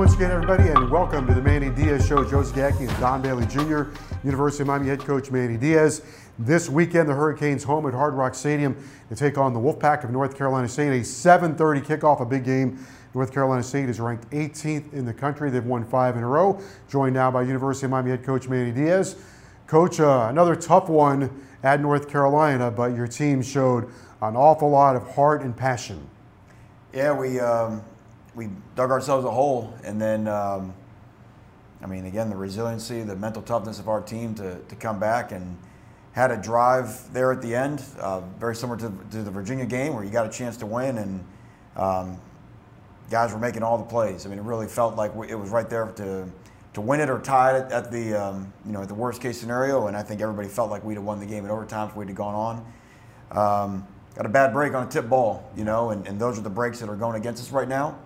once again, everybody, and welcome to the Manny Diaz Show. Joe Zagacki and Don Bailey Jr., University of Miami head coach Manny Diaz. This weekend, the Hurricanes home at Hard Rock Stadium to take on the Wolfpack of North Carolina State. A 7:30 kickoff, a big game. North Carolina State is ranked 18th in the country. They've won five in a row. Joined now by University of Miami head coach Manny Diaz. Coach, uh, another tough one at North Carolina, but your team showed an awful lot of heart and passion. Yeah, we um, we dug ourselves a hole, and then um, I mean, again, the resiliency, the mental toughness of our team to, to come back and had a drive there at the end, uh, very similar to, to, the Virginia game where you got a chance to win, and um, guys were making all the plays. I mean, it really felt like it was right there to to win it or tie it at the um, you know at the worst case scenario, and I think everybody felt like we'd have won the game in overtime if we'd have gone on. Um, got a bad break on a tip ball, you know, and, and those are the breaks that are going against us right now.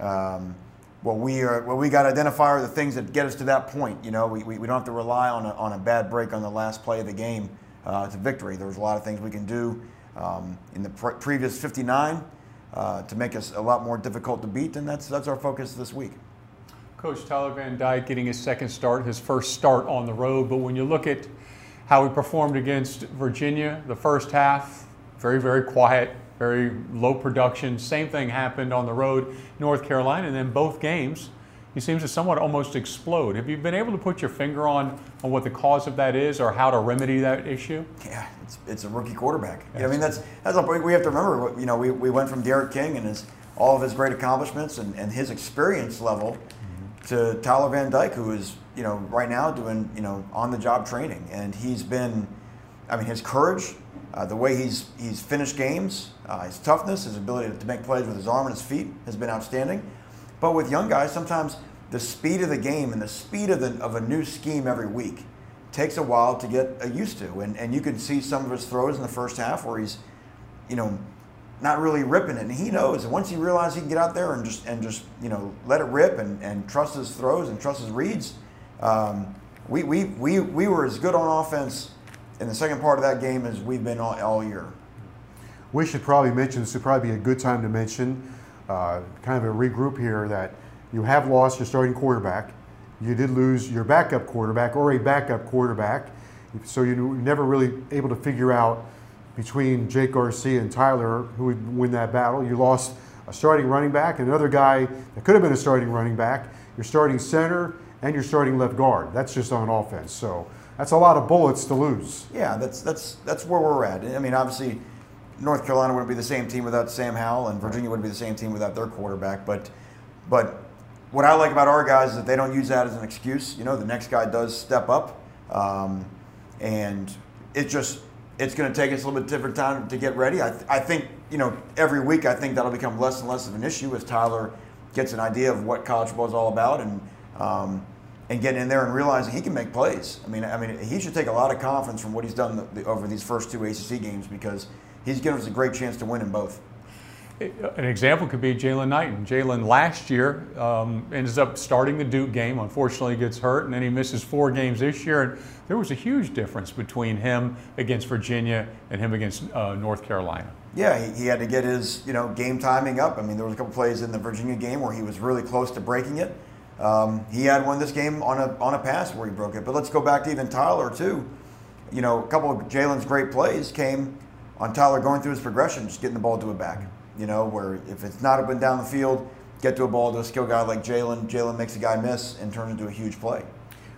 Um, what we are, what we got to identify are the things that get us to that point. You know, we, we, we don't have to rely on a, on a bad break on the last play of the game uh, to victory. There's a lot of things we can do um, in the pre- previous 59 uh, to make us a lot more difficult to beat, and that's that's our focus this week. Coach Tyler Van Dyke getting his second start, his first start on the road. But when you look at how he performed against Virginia, the first half, very very quiet, very low production. Same thing happened on the road, North Carolina, and then both games, he seems to somewhat almost explode. Have you been able to put your finger on, on what the cause of that is or how to remedy that issue? Yeah, it's, it's a rookie quarterback. I mean, that's, that's a, we have to remember, you know, we, we went from D'Eriq King and his, all of his great accomplishments and, and his experience level mm-hmm. to Tyler Van Dyke, who is, you know, right now doing, you know, on the job training. And he's been, I mean, his courage, uh, the way he's he's finished games, uh, his toughness, his ability to make plays with his arm and his feet has been outstanding. But with young guys, sometimes the speed of the game and the speed of, the, of a new scheme every week takes a while to get uh, used to. And, and you can see some of his throws in the first half where he's, you know, not really ripping it. And he knows that once he realizes he can get out there and just and just you know let it rip and, and trust his throws and trust his reads, um, we, we, we, we were as good on offense in the second part of that game is we've been all, all year. We should probably mention, this would probably be a good time to mention, uh, kind of a regroup here, that you have lost your starting quarterback. You did lose your backup quarterback or a backup quarterback. So you're never really able to figure out between Jake Garcia and Tyler who would win that battle. You lost a starting running back and another guy that could have been a starting running back, your starting center, and your starting left guard. That's just on offense. So that's a lot of bullets to lose. Yeah, that's that's that's where we're at. I mean, obviously, North Carolina wouldn't be the same team without Sam Howell, and Virginia wouldn't be the same team without their quarterback. But but what I like about our guys is that they don't use that as an excuse. You know, the next guy does step up, um, and it just it's going to take us a little bit different time to get ready. I, th- I think you know every week I think that'll become less and less of an issue as Tyler gets an idea of what college football is all about and. Um, and getting in there and realizing he can make plays. I mean, I mean, he should take a lot of confidence from what he's done the, the, over these first two ACC games because he's given us a great chance to win in both. An example could be Jaylan Knighton. Jaylan last year um, ends up starting the Duke game. Unfortunately, gets hurt, and then he misses four games this year. And there was a huge difference between him against Virginia and him against uh, North Carolina. Yeah, he, he, had to get his you know game timing up. I mean, there was a couple plays in the Virginia game where he was really close to breaking it Um, he had one this game on a on a pass where he broke it. But let's go back to even Tyler too. You know, a couple of Jaylan's great plays came on Tyler going through his progression, just getting the ball to a back. You know, where if it's not up and down the field, get to a ball to a skill guy like Jaylan. Jaylan makes a guy miss and turns into a huge play.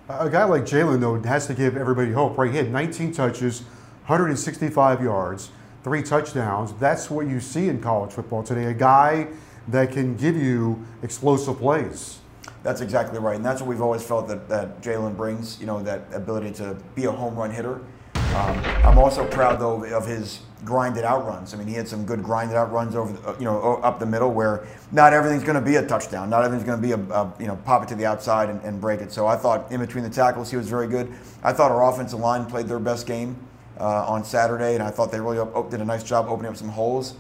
A guy like Jaylan, though, has to give everybody hope, right? He had 19 touches, 165 yards, three touchdowns. That's what you see in college football today. A guy that can give you explosive plays. That's exactly right, and that's what we've always felt that, that Jaylan brings. You know, that ability to be a home run hitter. Um, I'm also proud though of his grinded out runs. I mean, he had some good grinded out runs over, the, you know, up the middle where not everything's going to be a touchdown. Not everything's going to be a, a, you know pop it to the outside and, and, break it. So I thought in between the tackles he was very good. I thought our offensive line played their best game uh, on Saturday, and I thought they really did a nice job opening up some holes.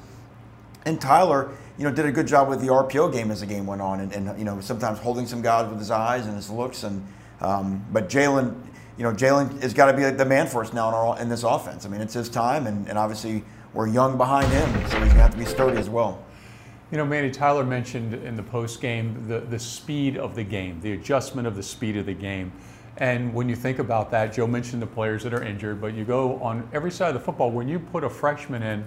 And Tyler, you know, did a good job with the RPO game as the game went on, and, and you know sometimes holding some guys with his eyes and his looks. And um, but Jaylan, you know, Jaylan has got to be the man for us now in, our, in this offense. I mean, it's his time, and, and obviously we're young behind him, so he's gonna have to be sturdy as well. You know, Manny Tyler mentioned in the post game the, the speed of the game, the adjustment of the speed of the game. And when you think about that, Joe mentioned the players that are injured, but you go on every side of the football, when you put a freshman in,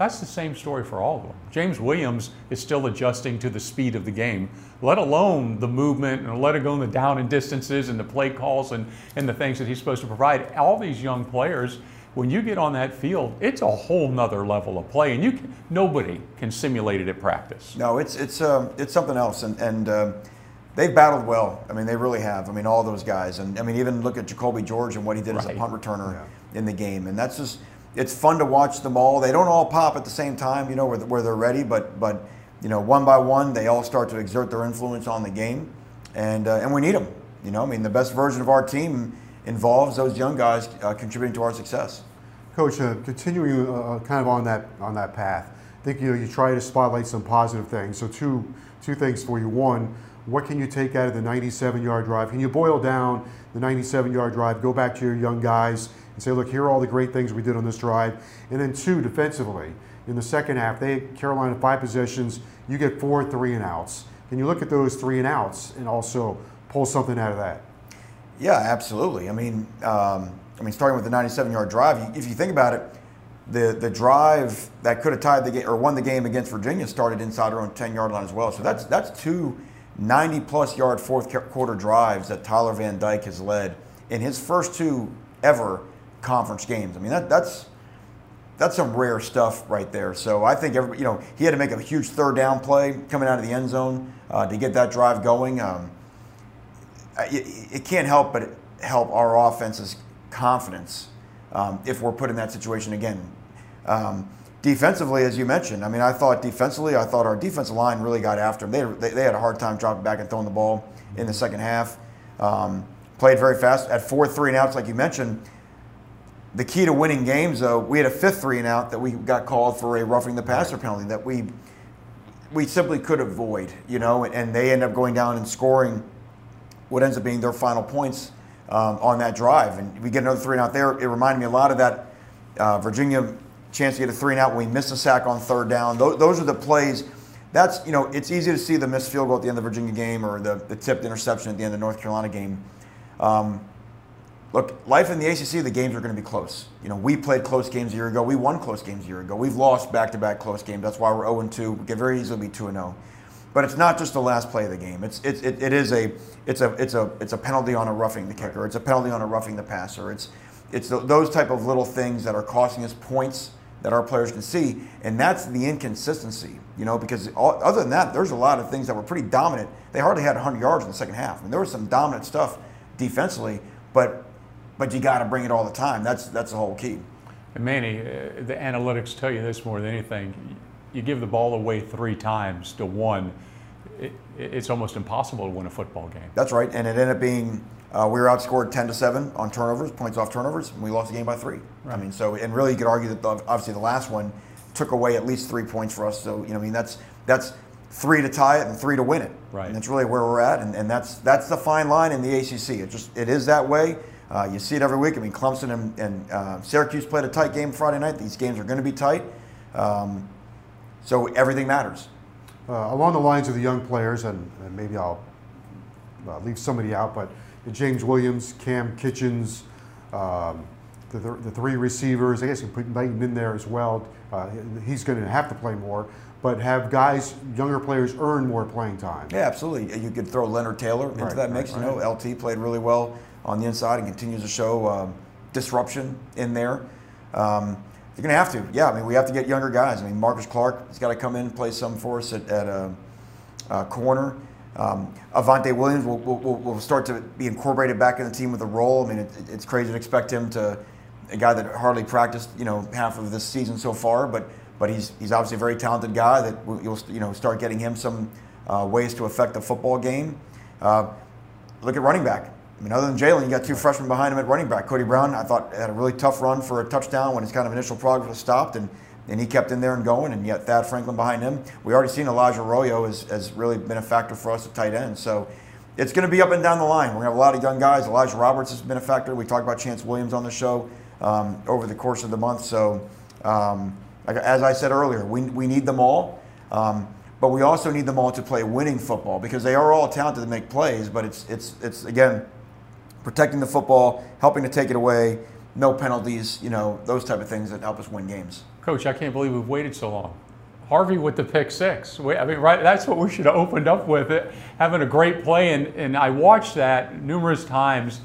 that's the same story for all of them. James Williams is still adjusting to the speed of the game, let alone the movement and let it go in the down and distances and the play calls and, and the things that he's supposed to provide. All these young players, when you get on that field, it's a whole nother level of play, and you can, nobody can simulate it at practice. No, it's it's uh, it's something else, and and uh, they've battled well. I mean, they really have. I mean, all those guys, and I mean, even look at Jacolby George and what he did right. as a punt returner yeah. in the game, and that's just it's fun to watch them all. They don't all pop at the same time, you know, where, where they're ready, but but you know, one by one, they all start to exert their influence on the game, and uh, and we need them. You know, I mean, the best version of our team involves those young guys uh, contributing to our success. Coach, uh, continuing uh, uh, kind of on that on that path, I think you know you try to spotlight some positive things. So two two things for you. One, what can you take out of the 97-yard drive? Can you boil down the 97-yard drive? Go back to your young guys and say, look, here are all the great things we did on this drive. And then two, defensively, in the second half, they Carolina five possessions. You get four three and outs. Can you look at those three and outs and also pull something out of that? Yeah, absolutely. I mean, um, I mean, starting with the 97-yard drive, if you think about it, the the drive that could have tied the game or won the game against Virginia started inside our own 10-yard line as well. So that's that's two 90-plus yard fourth quarter drives that Tyler Van Dyke has led in his first two ever conference games. I mean, that that's that's some rare stuff right there. So I think every, you know he had to make a huge third down play coming out of the end zone uh, to get that drive going. Um, it, it, can't help but help our offense's confidence um, if we're put in that situation again. Um, defensively, as you mentioned, I mean, I thought defensively, I thought our defensive line really got after them. They, they, they had a hard time dropping back and throwing the ball in the second half. Um, played very fast at four three and outs, like you mentioned. The key to winning games, though, we had a fifth three and out that we got called for a roughing the passer penalty that we we simply could avoid, you know, and they end up going down and scoring what ends up being their final points um, on that drive. And we get another three and out there. It reminded me a lot of that uh, Virginia chance to get a three and out when we miss a sack on third down. Those, those, are the plays. That's, you know, it's easy to see the missed field goal at the end of the Virginia game or the, the tipped interception at the end of the North Carolina game. Um, look, life in the ACC, the games are going to be close. You know, we played close games a year ago. We won close games a year ago. We've lost back to back close games. That's why we're 0 2. We can very easily be 2 0. But it's not just the last play of the game. It's, it's it, it is a it's a it's a it's a penalty on a roughing the kicker. It's a penalty on a roughing the passer. It's it's the, those type of little things that are costing us points that our players can see, and that's the inconsistency. You know, because all, other than that, there's a lot of things that were pretty dominant. They hardly had 100 yards in the second half. I mean, there was some dominant stuff defensively, but but you got to bring it all the time. That's that's the whole key. And Manny, uh, the analytics tell you this more than anything you give the ball away three times to one, it, it's almost impossible to win a football game. That's right, and it ended up being uh, we were outscored ten to seven on turnovers, points off turnovers, and we lost the game by three. Right. I mean, so and really you could argue that the, obviously the last one took away at least three points for us. So you know, I mean that's that's three to tie it and three to win it. Right. And that's really where we're at, and, and that's that's the fine line in the ACC. It just it is that way. Uh, you see it every week. I mean, Clemson and, and uh, Syracuse played a tight game Friday night. These games are going to be tight. Um, so everything matters. Uh, along the lines of the young players, and, and, maybe I'll uh, leave somebody out, but James Williams, Kam Kinchens, um, the, the, the, three receivers. I guess you can put Knighton in there as well. Uh, he's going to have to play more, but have guys, younger players, earn more playing time. Yeah, absolutely. You could throw Leonard Taylor into Right, that mix. right, You know, LT played really well on the inside and continues to show um, disruption in there. Um, you're going to have to. Yeah, I mean, we have to get younger guys. I mean, Marcus Clark has got to come in and play some for us at, at a, a corner. Um, Avantae Williams will, will, will- start to be incorporated back in the team with a role. I mean, it, it's crazy to expect him to, a guy that hardly practiced, you know, half of this season so far, but but he's he's obviously a very talented guy that you'll you know start getting him some uh, ways to affect the football game. Uh, look at running back. I mean, other than Jaylan, you got two freshmen behind him at running back. Cody Brown, I thought had a really tough run for a touchdown when his kind of initial progress was stopped, and, and he kept in there and going. And yet Thad Franklin behind him. We already seen Elijah Arroyo has, has really been a factor for us at tight end. So it's going to be up and down the line. We're going to have a lot of young guys. Elijah Roberts has been a factor. We talked about Chantz Williams on the show um, over the course of the month. So um, as I said earlier, we, we need them all. Um, but we also need them all to play winning football because they are all talented to make plays. But it's it's it's again protecting the football, helping to take it away, no penalties, you know, those type of things that help us win games. Coach, I can't believe we've waited so long. Harvey with the pick six. We- I mean, right? That's what we should have opened up with it, having a great play. And, and I watched that numerous times,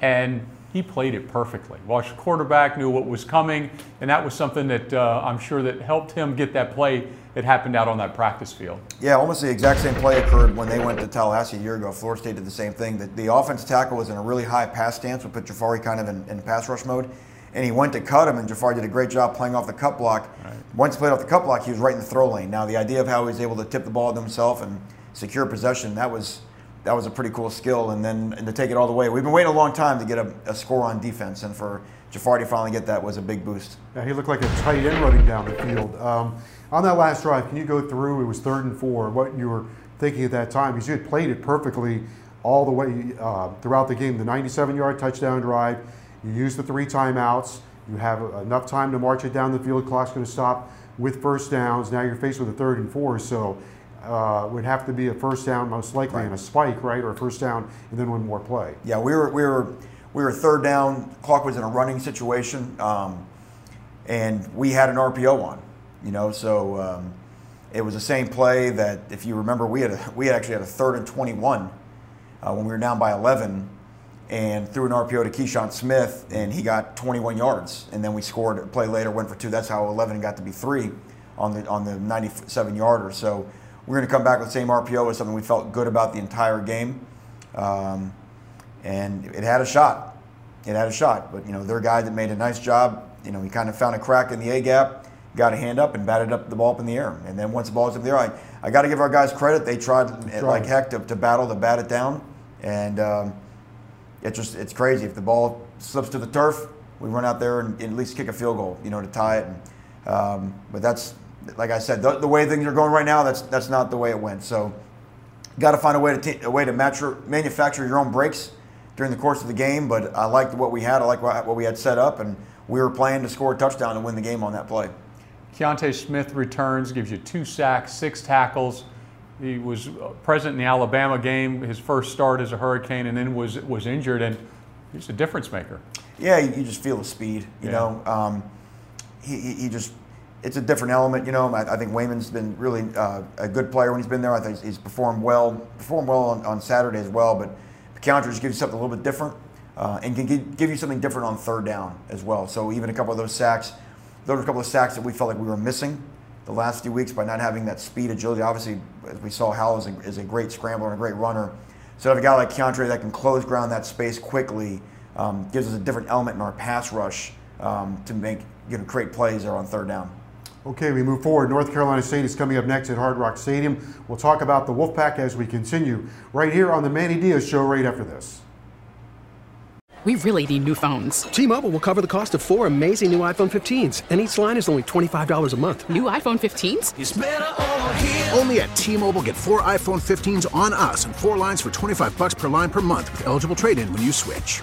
and he played it perfectly. Watched the quarterback, knew what was coming, and that was something that uh, I'm sure that helped him get that play that happened out on that practice field. Yeah, almost the exact same play occurred when they went to Tallahassee a year ago. Florida State did the same thing. The, the offense tackle was in a really high pass stance, would put Jahfari kind of in, in pass rush mode. And he went to cut him, and Jahfari did a great job playing off the cut block. Once he played off the cut block, he was right in the throw lane. Now, the idea of how he was able to tip the ball to himself and secure possession, that was that was a pretty cool skill. And then and to take it all the way, we've been waiting a long time to get a, a score on defense, and for Jahfari to finally get that was a big boost. Yeah, he looked like a tight end running down the field. Um, on that last drive, can you go through? It was third and four. What you were thinking at that time? Because you had played it perfectly all the way uh, throughout the game. The 97-yard touchdown drive. You use the three timeouts. You have enough time to march it down the field. Clock's going to stop with first downs. Now you're faced with a third and four. So uh, would have to be a first down most likely and a spike, right, or a first down and then one more play. Yeah, we were we were we were third down. Clock was in a running situation, um, and we had an RPO on. You know, so um, it was the same play that if you remember, we had a, we had actually had a third and 21 uh, when we were down by 11, and threw an RPO to Keyshawn Smith, and he got 21 yards, and then we scored a play later, went for two. That's how 11 got to be three on the on the 97 yarder. So we're going to come back with the same RPO was something we felt good about the entire game. Um, and it had a shot. It had a shot, but you know their guy that made a nice job. You know he kind of found a crack in the A gap, got a hand up and batted up the ball up in the air. And then once the ball was up in there, I, I got to give our guys credit. They tried like heck to, to battle to bat it down, and um, it's just it's crazy. If the ball slips to the turf, we run out there and, and at least kick a field goal, you know, to tie it. And, um, but that's like I said, the, the way things are going right now, that's that's not the way it went. So got to find a way to t- a way to match, manufacture your own breaks during the course of the game. But I liked what we had. I like what, what we had set up, and we were playing to score a touchdown and win the game on that play. Keontae Smith returns, gives you two sacks, six tackles. He was present in the Alabama game, his first start as a Hurricane, and then was was injured, and he's a difference maker. Yeah, you, just feel the speed. You Yeah. know, um, he he just it's a different element. You know, I, I think Wayman's been really uh, a good player when he's been there. I think he's performed well, performed well on, on Saturday as well. But just gives you something a little bit different, uh, and can give, you something different on third down as well. So even a couple of those sacks, those were a couple of sacks that we felt like we were missing the last few weeks by not having that speed, agility. Obviously, as we saw, Howell is a, is a great scrambler and a great runner. So have a guy like Keontae that can close ground that space quickly um, gives us a different element in our pass rush um, to make you know create plays there on third down. Okay, we move forward. North Carolina State is coming up next at Hard Rock Stadium. We'll talk about the Wolfpack as we continue right here on the Manny Diaz Show right after this. We really need new phones. T-Mobile will cover the cost of four amazing new iPhone 15s, and each line is only $25 a month. New iPhone 15s? Only at T-Mobile get four iPhone 15s on us and four lines for 25 bucks per line per month with eligible trade-in when you switch.